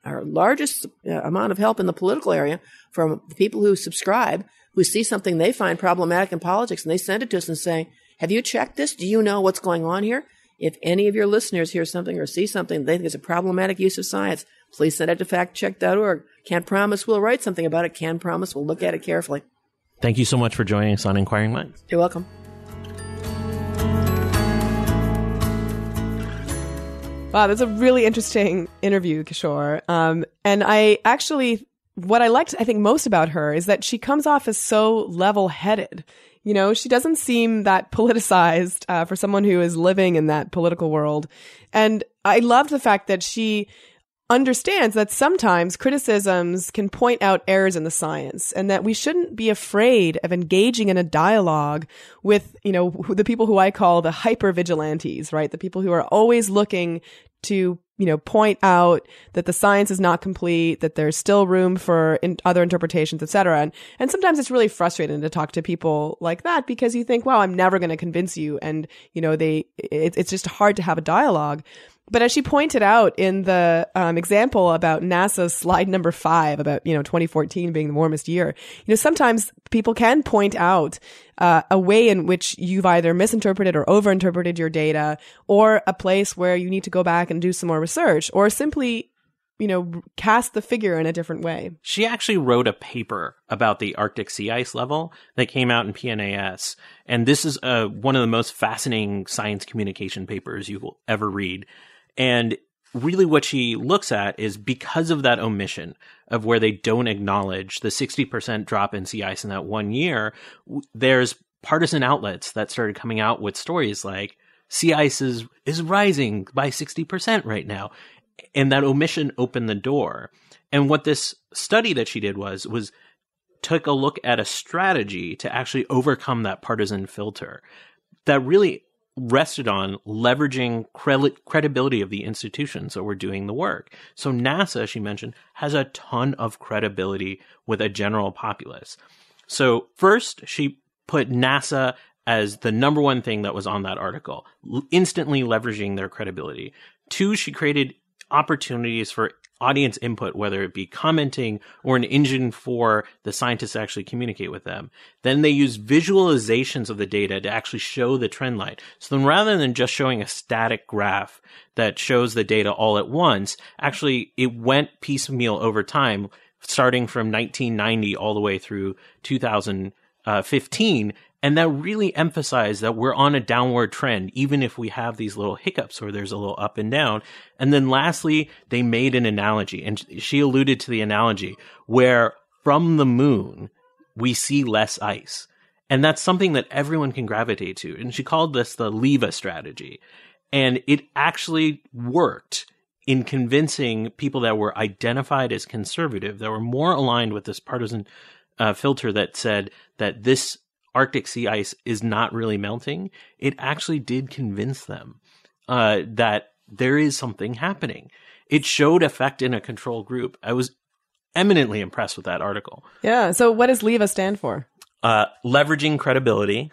our largest uh, amount of help in the political area from people who subscribe, who see something they find problematic in politics and they send it to us and say, have you checked this? Do you know what's going on here? If any of your listeners hear something or see something they think is a problematic use of science, please send it to factcheck.org. Can't promise we'll write something about it. Can promise we'll look at it carefully. Thank you so much for joining us on Inquiring Minds. You're welcome. Wow, that's a really interesting interview, Kishore. Um, and I actually, what I liked, I think, most about her is that she comes off as so level headed. You know, she doesn't seem that politicized uh, for someone who is living in that political world. And I love the fact that she understands that sometimes criticisms can point out errors in the science and that we shouldn't be afraid of engaging in a dialogue with, you know, the people who I call the hyper vigilantes, right? The people who are always looking to you know point out that the science is not complete that there's still room for in other interpretations etc and and sometimes it's really frustrating to talk to people like that because you think wow i'm never going to convince you. And you know they it, it's just hard to have a dialogue but as she pointed out in the um, example about NASA's slide number five about, you know, 2014 being the warmest year, you know, sometimes people can point out uh, a way in which you've either misinterpreted or overinterpreted your data or a place where you need to go back and do some more research or simply you know, cast the figure in a different way. She actually wrote a paper about the Arctic sea ice level that came out in PNAS. And this is uh, one of the most fascinating science communication papers you will ever read. And really what she looks at is because of that omission of where they don't acknowledge the 60% drop in sea ice in that one year, there's partisan outlets that started coming out with stories like sea ice is, is rising by 60% right now. And that omission opened the door. And what this study that she did was, was took a look at a strategy to actually overcome that partisan filter that really rested on leveraging credibility of the institutions that were doing the work. So NASA, as she mentioned, has a ton of credibility with a general populace. So first, she put NASA as the number one thing that was on that article, instantly leveraging their credibility. Two, she created opportunities for audience input, whether it be commenting or an engine for the scientists to actually communicate with them. Then they use visualizations of the data to actually show the trend line. So then rather than just showing a static graph that shows the data all at once, actually it went piecemeal over time, starting from 1990 all the way through 2015. Uh, And that really emphasized that we're on a downward trend, even if we have these little hiccups where there's a little up and down. And then lastly, they made an analogy and she alluded to the analogy where from the moon, we see less ice. And that's something that everyone can gravitate to. And she called this the leva strategy. And it actually worked in convincing people that were identified as conservative, that were more aligned with this partisan uh, filter that said that this Arctic sea ice is not really melting. It actually did convince them uh, that there is something happening. It showed effect in a control group. I was eminently impressed with that article. Yeah. So what does LEVA stand for? Uh, leveraging credibility,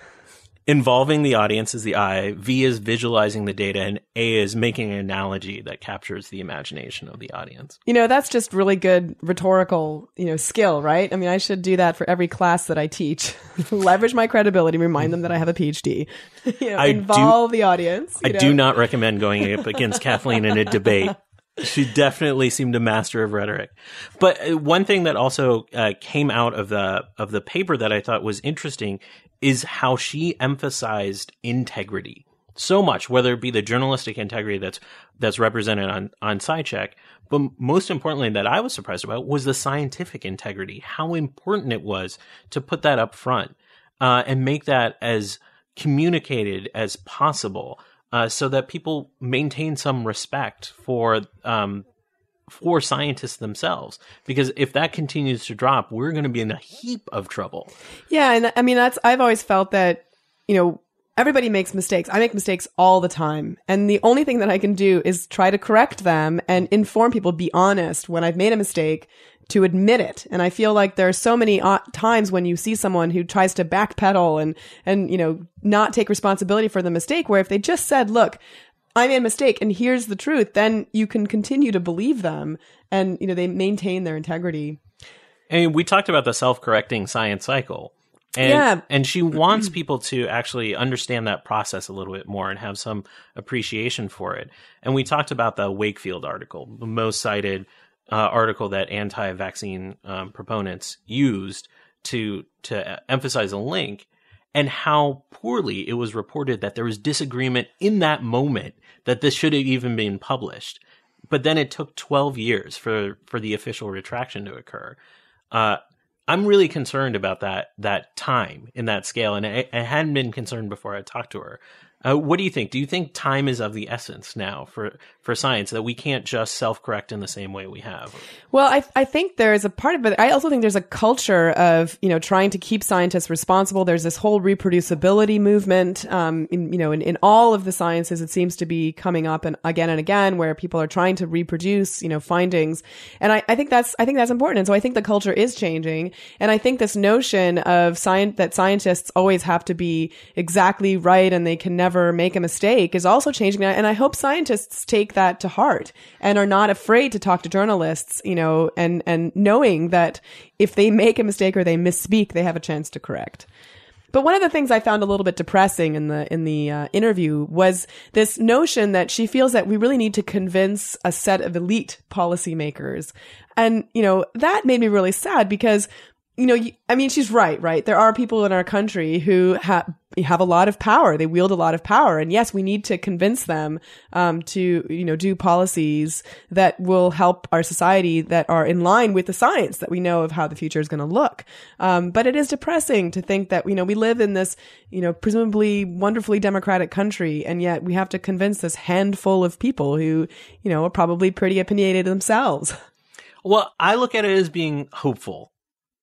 involving the audience is the I, V is visualizing the data, and A is making an analogy that captures the imagination of the audience. You know, that's just really good rhetorical, you know, skill, right? I mean, I should do that for every class that I teach. Leverage my credibility, remind them that I have a PhD. you know, I involve do- the audience. I know? do not recommend going up against Kathleen in a debate. She definitely seemed a master of rhetoric. But uh, one thing that also uh, came out of the of the paper that I thought was interesting is how she emphasized integrity so much, whether it be the journalistic integrity that's that's represented on on SciCheck, but most importantly, that I was surprised about was the scientific integrity. How important it was to put that up front uh, and make that as communicated as possible uh, so that people maintain some respect for um, for scientists themselves. Because if that continues to drop, we're going to be in a heap of trouble. Yeah, and I mean that's I've always felt that you know everybody makes mistakes. I make mistakes all the time, and the only thing that I can do is try to correct them and inform people. Be honest when I've made a mistake to admit it. And I feel like there are so many uh, times when you see someone who tries to backpedal and and you know not take responsibility for the mistake. Where if they just said, "Look." I made a mistake and here's the truth, then you can continue to believe them and, you know, they maintain their integrity. I mean, we talked about the self-correcting science cycle. And, Yeah. and she wants people to actually understand that process a little bit more and have some appreciation for it. And we talked about the Wakefield article, the most cited uh, article that anti-vaccine um, proponents used to to emphasize a link, and how poorly it was reported that there was disagreement in that moment that this should have even been published. But then it took 12 years for for the official retraction to occur. Uh, I'm really concerned about that that time in that scale, and I, I hadn't been concerned before I talked to her. Uh, what do you think? Do you think time is of the essence now for for science that we can't just self correct in the same way we have? Well, I I think there's a part of it. I also think there's a culture of you know trying to keep scientists responsible. There's this whole reproducibility movement. Um, in, you know, in, in all of the sciences, it seems to be coming up and again and again where people are trying to reproduce you know findings, and I, I think that's I think that's important. And so I think the culture is changing, and I think this notion of science that scientists always have to be exactly right and they can never make a mistake is also changing. And I hope scientists take that to heart and are not afraid to talk to journalists, you know, and, and knowing that if they make a mistake or they misspeak, they have a chance to correct. But one of the things I found a little bit depressing in the in the uh, interview was this notion that she feels that we really need to convince a set of elite policymakers, and you know that made me really sad because you know, I mean, she's right, right? There are people in our country who have have a lot of power. They wield a lot of power, and yes, we need to convince them um, to, you know, do policies that will help our society that are in line with the science that we know of how the future is going to look. Um, but it is depressing to think that you know we live in this, you know, presumably wonderfully democratic country, and yet we have to convince this handful of people who, you know, are probably pretty opinionated themselves. Well, I look at it as being hopeful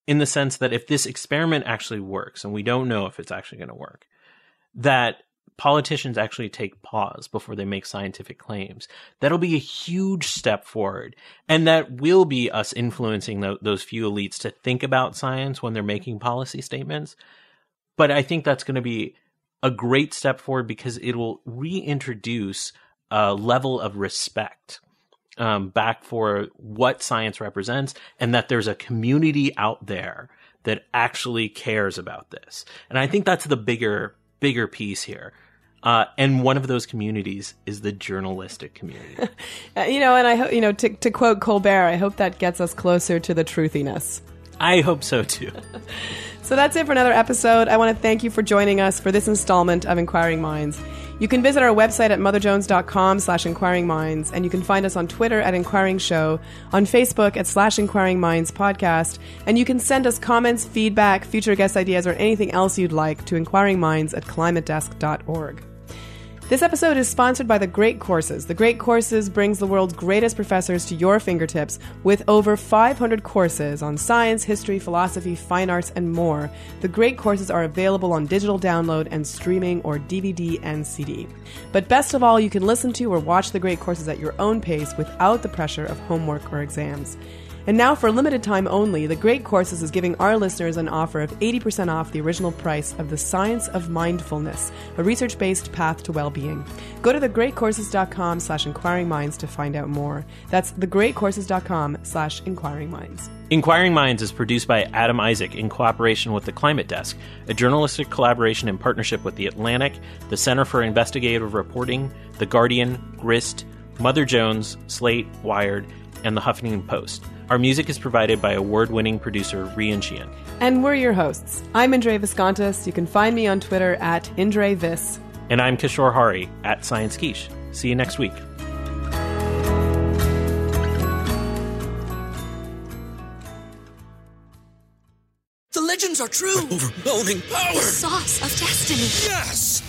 in the sense that if this experiment actually works, and we don't know if it's actually going to work, that politicians actually take pause before they make scientific claims. That'll be a huge step forward. And that will be us influencing tho- those few elites to think about science when they're making policy statements. But I think that's going to be a great step forward because it will reintroduce a level of respect um, back for what science represents and that there's a community out there that actually cares about this. And I think that's the bigger, bigger piece here. Uh, and one of those communities is the journalistic community. You know, and I hope, you know, to, to quote Colbert, I hope that gets us closer to the truthiness. I hope so too. So that's it for another episode. I want to thank you for joining us for this installment of Inquiring Minds. You can visit our website at motherjones.com slash inquiring minds, and you can find us on Twitter at Inquiring Show, on Facebook at slash Inquiring Minds Podcast, and you can send us comments, feedback, future guest ideas, or anything else you'd like to inquiringminds at climatedesk.org. This episode is sponsored by The Great Courses. The Great Courses brings the world's greatest professors to your fingertips with over 500 courses on science, history, philosophy, fine arts, and more. The Great Courses are available on digital download and streaming or DVD and CD. But best of all, you can listen to or watch The Great Courses at your own pace without the pressure of homework or exams. And now, for a limited time only, The Great Courses is giving our listeners an offer of 80% off the original price of The Science of Mindfulness, a research-based path to well-being. Go to thegreatcourses.com slash inquiring minds to find out more. That's thegreatcourses.com slash inquiring minds. Inquiring Minds is produced by Adam Isaak in cooperation with the Climate Desk, a journalistic collaboration in partnership with The Atlantic, the Center for Investigative Reporting, The Guardian, Grist, Mother Jones, Slate, Wired, and the Huffington Post. Our music is provided by award winning producer Rian Sheehan. And we're your hosts. I'm Indre Viskontas. You can find me on Twitter at IndreVis. And I'm Kishore Hari at Science Quiche. See you next week. The legends are true. Overwhelming power! The sauce of destiny. Yes!